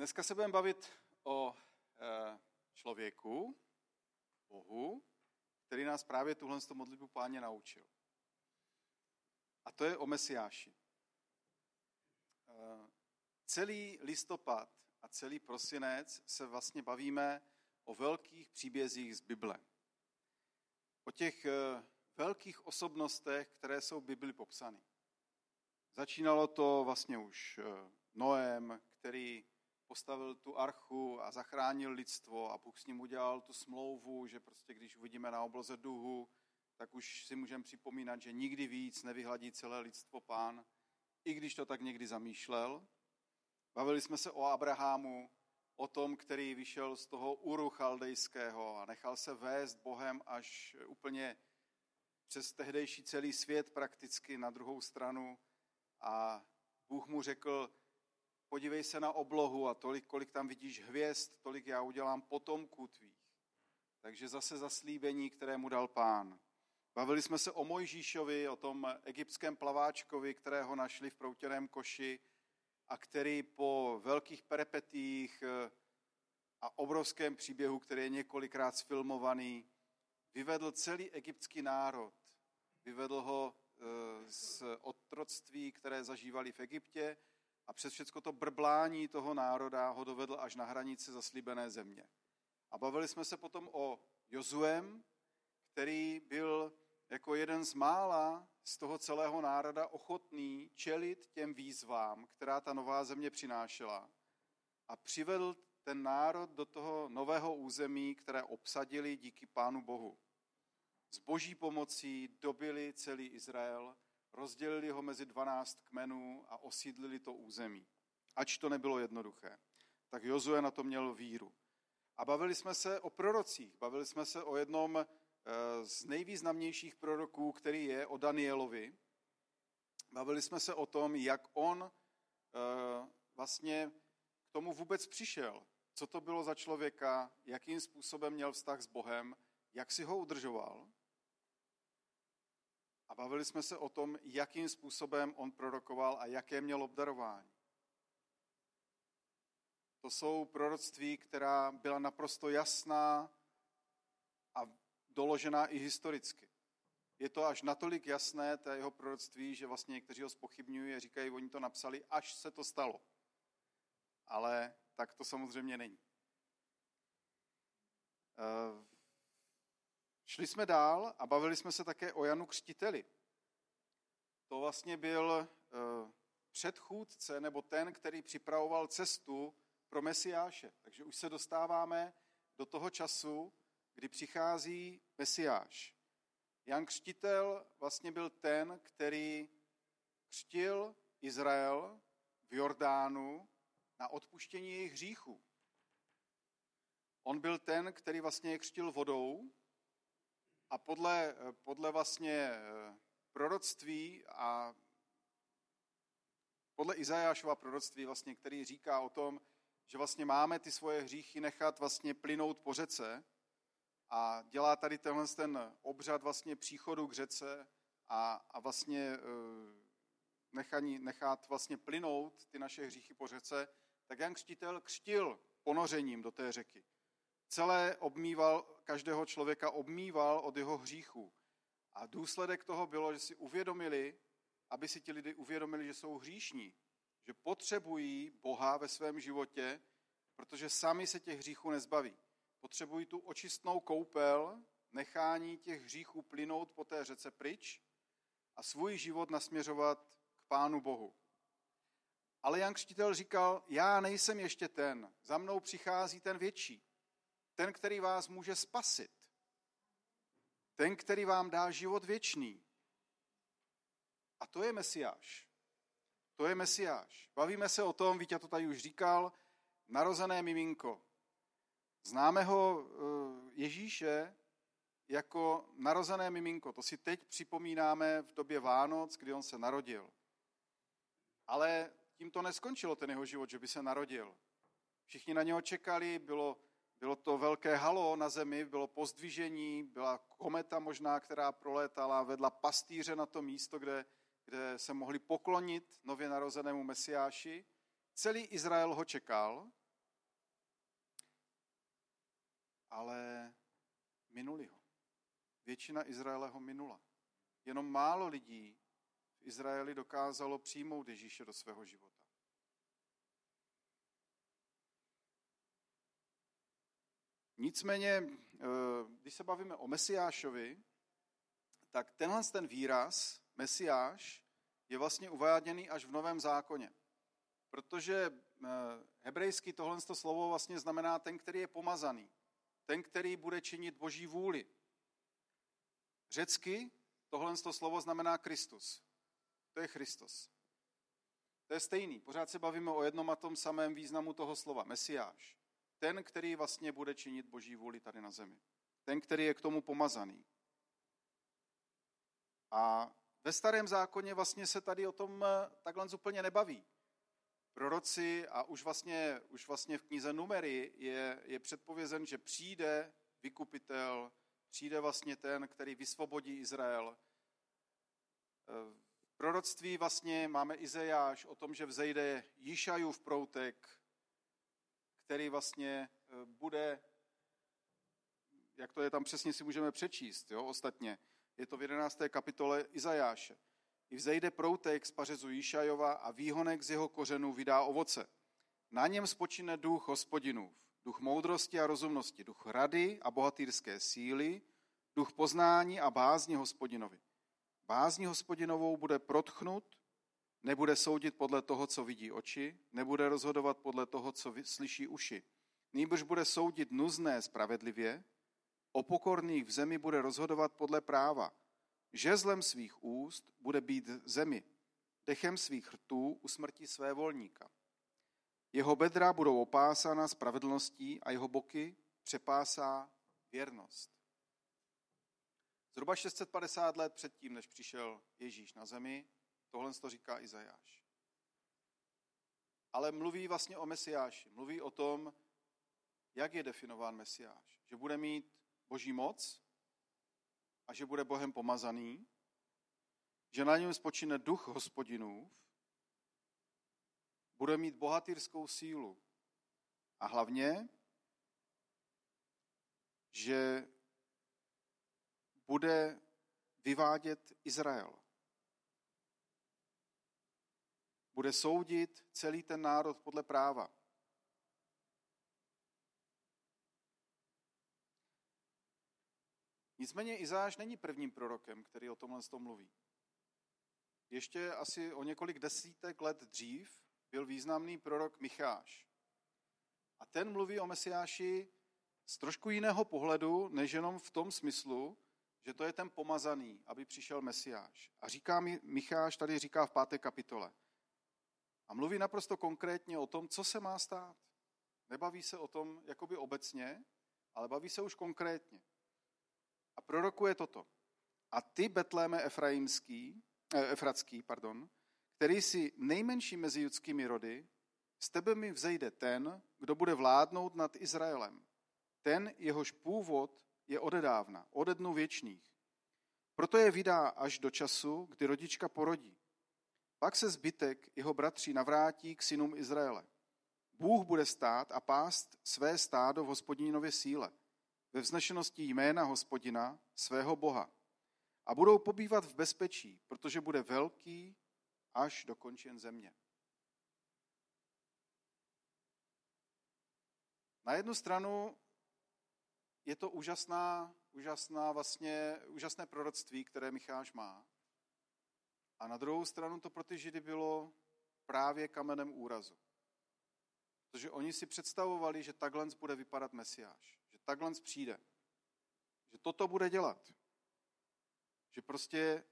Dneska se budeme bavit o e, člověku, Bohu, který nás právě tuhle modlitbu páně naučil. A to je o Mesiáši. E, celý listopad a celý prosinec se vlastně bavíme o velkých příbězích z Bible. O těch e, velkých osobnostech, které jsou v Bibli popsány. Začínalo to vlastně už Noem, který postavil tu archu a zachránil lidstvo a Bůh s ním udělal tu smlouvu, že prostě když uvidíme na obloze duhu, tak už si můžeme připomínat, že nikdy víc nevyhladí celé lidstvo pán, i když to tak někdy zamýšlel. Bavili jsme se o Abrahamu, o tom, který vyšel z toho Uru chaldejského a nechal se vést Bohem až úplně přes tehdejší celý svět prakticky na druhou stranu a Bůh mu řekl, podívej se na oblohu a tolik, kolik tam vidíš hvězd, tolik já udělám potomků tvých. Takže zase zaslíbení, které mu dal pán. Bavili jsme se o Mojžíšovi, o tom egyptském plaváčkovi, kterého našli v proutěném koši a který po velkých perepetích eh, a obrovském příběhu, který je několikrát sfilmovaný, vyvedl celý egyptský národ. Vyvedl ho eh, z otroctví, které zažívali v Egyptě a přes všechno to brblání toho národa ho dovedl až na hranici zaslíbené země. A bavili jsme se potom o Jozuem, který byl jako jeden z mála z toho celého národa ochotný čelit těm výzvám, která ta nová země přinášela a přivedl ten národ do toho nového území, které obsadili díky Pánu Bohu. S boží pomocí dobili celý Izrael rozdělili ho mezi 12 kmenů a osídlili to území. Ač to nebylo jednoduché. Tak Jozue na to měl víru. A bavili jsme se o prorocích. Bavili jsme se o jednom eh, z nejvýznamnějších proroků, který je o Danielovi. Bavili jsme se o tom, jak on eh, vlastně k tomu vůbec přišel. Co to bylo za člověka, jakým způsobem měl vztah s Bohem, jak si ho udržoval. A bavili jsme se o tom, jakým způsobem on prorokoval a jaké měl obdarování. To jsou proroctví, která byla naprosto jasná a doložená i historicky. Je to až natolik jasné, to jeho proroctví, že vlastně někteří ho spochybňují a říkají, oni to napsali, až se to stalo. Ale tak to samozřejmě není. Eh, Šli jsme dál a bavili jsme se také o Janu Křtiteli. To vlastně byl eh, předchůdce nebo ten, který připravoval cestu pro Mesiáše. Takže už se dostáváme do toho času, kdy přichází Mesiáš. Jan Křtitel vlastně byl ten, který křtil Izrael v Jordánu na odpuštění jejich hříchů. On byl ten, který vlastně je křtil vodou a podle, podle vlastně eh, proroctví a podle Izajášova proroctví, vlastně, který říká o tom, že vlastně máme ty svoje hříchy nechat vlastně plynout po řece a dělá tady tenhle ten obřad vlastně příchodu k řece a, a vlastně eh, nechaní, nechat vlastně plynout ty naše hříchy po řece, tak Jan Křtitel křtil ponořením do té řeky celé obmýval, každého člověka obmýval od jeho hříchů. A důsledek toho bylo, že si uvědomili, aby si ti lidé uvědomili, že jsou hříšní, že potřebují Boha ve svém životě, protože sami se těch hříchů nezbaví. Potřebují tu očistnou koupel, nechání těch hříchů plynout po té řece pryč a svůj život nasměřovat k Pánu Bohu. Ale Jan Křtitel říkal, já nejsem ještě ten, za mnou přichází ten větší. Ten, který vás může spasit. Ten, který vám dá život věčný. A to je Mesiáš. To je Mesiáš. Bavíme se o tom, Vítě to tady už říkal, narozené miminko. Známe ho eh, Ježíše jako narozené miminko. To si teď připomínáme v době Vánoc, kdy on se narodil. Ale tím to neskončilo, ten jeho život, že by se narodil. Všichni na něho čekali, bylo bylo to velké halo na zemi, bylo pozdvižení, byla kometa možná, která prolétala, vedla pastýře na to místo, kde, kde se mohli poklonit nově narozenému mesiáši. Celý Izrael ho čekal, ale minuli ho. Většina Izraele ho minula. Jenom málo lidí v Izraeli dokázalo přijmout Ježíše do svého života. Nicméně, eh, když se bavíme o Mesiášovi, tak tenhle ten výraz, Mesiáš, je vlastně uváděný až v Novém zákoně. Protože eh, hebrejský tohle slovo vlastně znamená ten, který je pomazaný. Ten, který bude činit boží vůli. Řecky tohle slovo znamená Kristus. To je Kristus. To je stejný. Pořád se bavíme o jednom a tom samém významu toho slova. Mesiáš. Ten, který vlastně bude činit boží vůli tady na zemi. Ten, který je k tomu pomazaný. A ve starém zákoně vlastně se tady o tom eh, takhle úplně nebaví. Proroci a už vlastně, už vlastně v knize Numery je, je předpovězen, že přijde vykupitel, přijde vlastně ten, který vysvobodí Izrael. Eh, v proroctví vlastně máme Izajáš o tom, že vzejde Jíšajův proutek, který vlastně eh, bude, jak to je tam přesně si můžeme přečíst, jo, ostatně, je to v 11. kapitole Izajáše. I vzejde proutek z pařezu Jíšajova a výhonek z jeho kořenů vydá ovoce. Na něm spočine duch hospodinův, duch moudrosti a rozumnosti, duch rady a bohatýrské síly, duch poznání a bázní hospodinovi. Bázní hospodinovou bude protchnut, nebude soudit podle toho, co vidí oči, nebude rozhodovat podle toho, co slyší uši. Nýbrž bude soudit nuzné spravedlivě, O pokorných v zemi bude rozhodovat podle práva. Žezlem svých úst bude být zemi. Dechem svých rtů usmrtí své volníka. Jeho bedra budou opásána spravedlností a jeho boky přepásá věrnost. Zhruba 650 let předtím, než přišel Ježíš na zemi, tohle to říká Izajáš. Ale mluví vlastně o Mesiáši. Mluví o tom, jak je definován Mesiáš. Že bude mít boží moc a že bude Bohem pomazaný, že na něm spočine duch hospodinův, bude mít bohatýrskou sílu a hlavně, že bude vyvádět Izrael. Bude soudit celý ten národ podle práva. Nicméně Izáš není prvním prorokem, který o tomhle tom mluví. Ještě asi o několik desítek let dřív byl významný prorok Micháš. A ten mluví o Mesiáši z trošku jiného pohledu, než jenom v tom smyslu, že to je ten pomazaný, aby přišel Mesiáš. A říká mi, Micháš tady říká v páté kapitole. A mluví naprosto konkrétně o tom, co se má stát. Nebaví se o tom jakoby obecně, ale baví se už konkrétně a prorokuje toto. A ty, Betléme Efraimský, eh, Efratský, pardon, který si nejmenší mezi judskými rody, z tebe mi vzejde ten, kdo bude vládnout nad Izraelem. Ten, jehož původ je odedávna, ode dnů věčných. Proto je vydá až do času, kdy rodička porodí. Pak se zbytek jeho bratří navrátí k synům Izraele. Bůh bude stát a pást své stádo v hospodinově síle ve vznešenosti jména hospodina, svého Boha. A budou pobývat v bezpečí, protože bude velký až do končin země. Na jednu stranu je to úžasná, úžasná vlastně, úžasné proroctví, které Micháš má. A na druhou stranu to pro ty Židy bylo právě kamenem úrazu. Protože oni si představovali, že takhle bude vypadat Mesiáš takhle přijde. Že toto bude dělat. Že prostě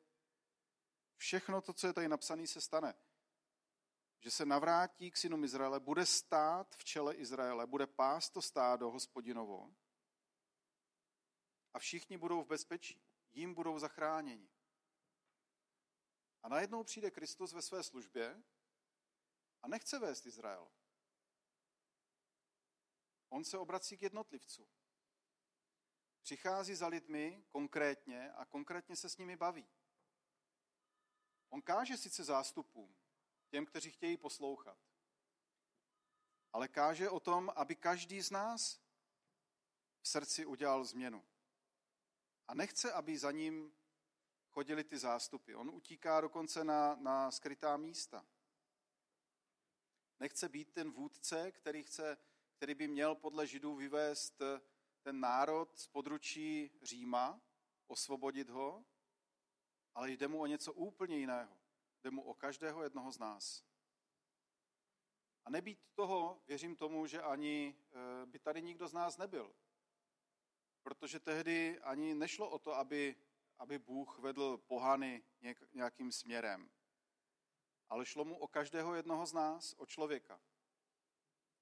všechno to, co je tady napsané, se stane. Že se navrátí k synům Izraele, bude stát v čele Izraele, bude pást to stádo hospodinovo a všichni budou v bezpečí. Jím budou zachráněni. A najednou přijde Kristus ve své službě a nechce vést Izrael. On se obrací k jednotlivcům. Přichází za lidmi konkrétně a konkrétně se s nimi baví. On káže sice zástupům, těm, kteří chtějí poslouchat, ale káže o tom, aby každý z nás v srdci udělal změnu. A nechce, aby za ním chodili ty zástupy. On utíká dokonce na, na skrytá místa. Nechce být ten vůdce, který, chce, který by měl podle Židů vyvést ten národ z područí Říma, osvobodit ho, ale jde mu o něco úplně jiného. Jde mu o každého jednoho z nás. A nebýt toho, věřím tomu, že ani eh, by tady nikdo z nás nebyl. Protože tehdy ani nešlo o to, aby, aby Bůh vedl pohany nějakým směrem. Ale šlo mu o každého jednoho z nás, o člověka.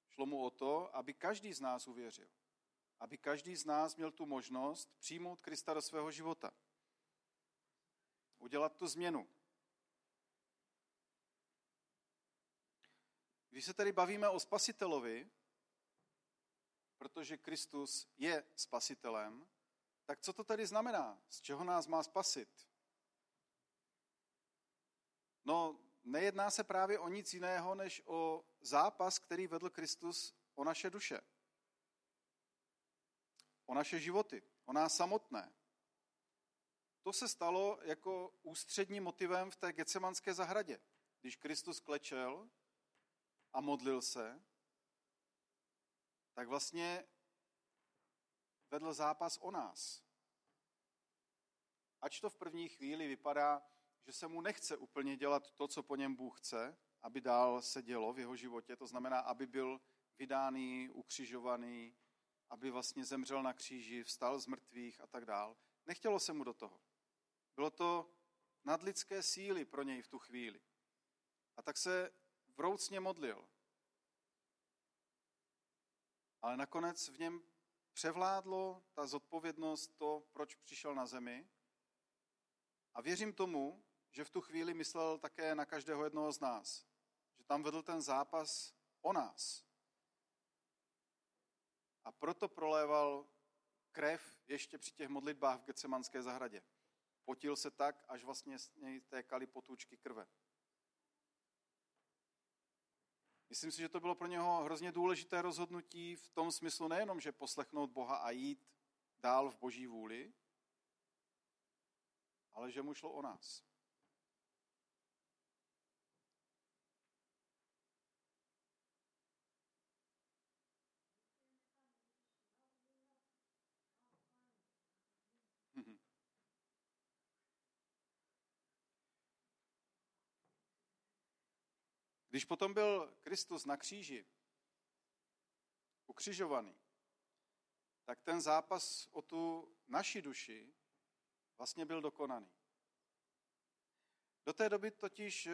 Šlo mu o to, aby každý z nás uvěřil. Aby každý z nás měl tu možnost přijmout Krista do svého života. Udělat tu změnu. Když se tedy bavíme o spasitelovi, protože Kristus je spasitelem, tak co to tedy znamená? Z čeho nás má spasit? No, nejedná se právě o nic jiného, než o zápas, který vedl Kristus o naše duše. O naše životy, o nás samotné. To se stalo jako ústředním motivem v té Gecemanské zahradě. Když Kristus klečel a modlil se, tak vlastně vedl zápas o nás. Ač to v první chvíli vypadá, že se mu nechce úplně dělat to, co po něm Bůh chce, aby dál se dělo v jeho životě, to znamená, aby byl vydáný, ukřižovaný, aby vlastně zemřel na kříži, vstal z mrtvých a tak dál. Nechtělo se mu do toho. Bylo to nadlidské síly pro něj v tu chvíli. A tak se vroucně modlil. Ale nakonec v něm převládlo ta zodpovědnost, to, proč přišel na zemi. A věřím tomu, že v tu chvíli myslel také na každého jednoho z nás. Že tam vedl ten zápas o nás. A proto proléval krev ještě při těch modlitbách v Getsemanské zahradě. Potil se tak, až vlastně z něj tékaly potůčky krve. Myslím si, že to bylo pro něho hrozně důležité rozhodnutí v tom smyslu nejenom, že poslechnout Boha a jít dál v boží vůli, ale že mu šlo o nás. Když potom byl Kristus na kříži, ukřižovaný, tak ten zápas o tu naši duši vlastně byl dokonaný. Do té doby totiž eh,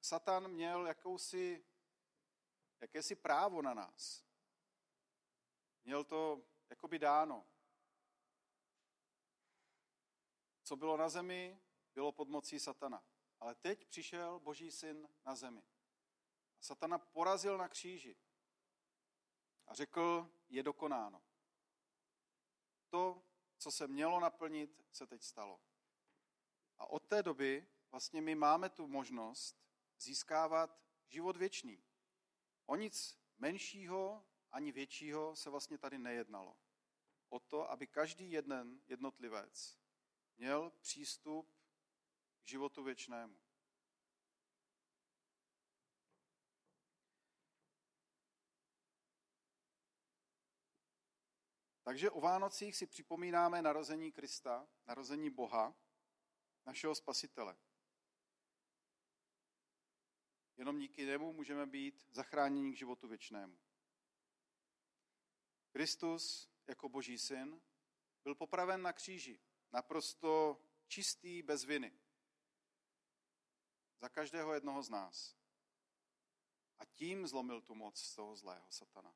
Satan měl jakousi, jakési právo na nás. Měl to jakoby dáno. Co bylo na zemi, bylo pod mocí Satana. Ale teď přišel Boží syn na zemi. Satana porazil na kříži a řekl, je dokonáno. To, co se mělo naplnit, se teď stalo. A od té doby vlastně my máme tu možnost získávat život věčný. O nic menšího ani většího se vlastně tady nejednalo. O to, aby každý jeden jednotlivec měl přístup k životu věčnému. Takže o Vánocích si připomínáme narození Krista, narození Boha, našeho Spasitele. Jenom díky němu můžeme být zachráněni k životu věčnému. Kristus jako Boží syn byl popraven na kříži, naprosto čistý, bez viny. Za každého jednoho z nás. A tím zlomil tu moc z toho zlého satana.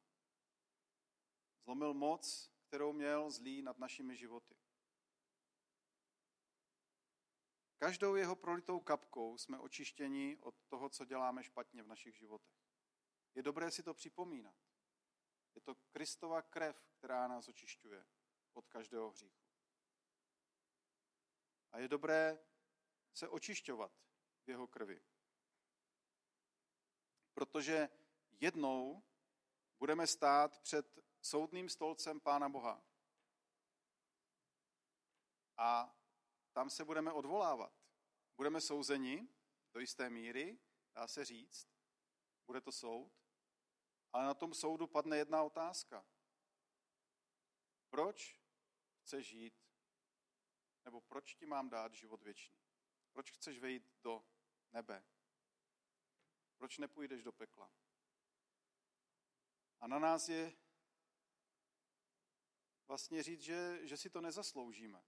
Zlomil moc, kterou měl zlý nad našimi životy. Každou jeho prolitou kapkou jsme očištěni od toho, co děláme špatně v našich životech. Je dobré si to připomínat. Je to Kristova krev, která nás očišťuje od každého hříchu. A je dobré se očišťovat v jeho krvi. Protože jednou budeme stát před soudným stolcem Pána Boha. a tam se budeme odvolávat. Budeme souzeni do jisté míry, dá se říct, bude to soud, ale na tom soudu padne jedna otázka. Proč chceš žít? Nebo proč ti mám dát život věčný? Proč chceš vejít do nebe? Proč nepůjdeš do pekla? A na nás je vlastně říct, že, že si to nezasloužíme,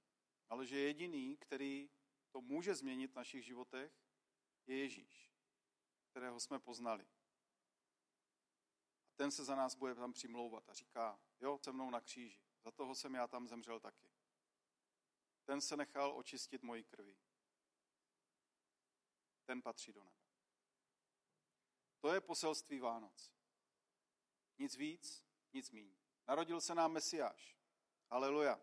ale že jediný, který to může změnit v našich životech, je Ježíš, kterého jsme poznali. A ten se za nás bude tam přimlouvat a říká, jo, se mnou na kříži, za toho jsem já tam zemřel taky. Ten se nechal očistit mojí krví. Ten patří do nebe. To je poselství Vánoc. Nic víc, nic míň. Narodil se nám Mesiáš. Aleluja.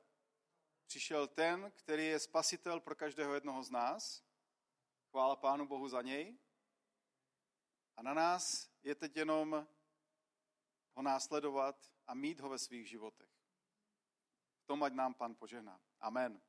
Přišel ten, který je spasitel pro každého jednoho z nás. Chvála Pánu Bohu za něj. A na nás je teď jenom ho následovat a mít ho ve svých životech. V tom, ať nám Pan požehná. Amen.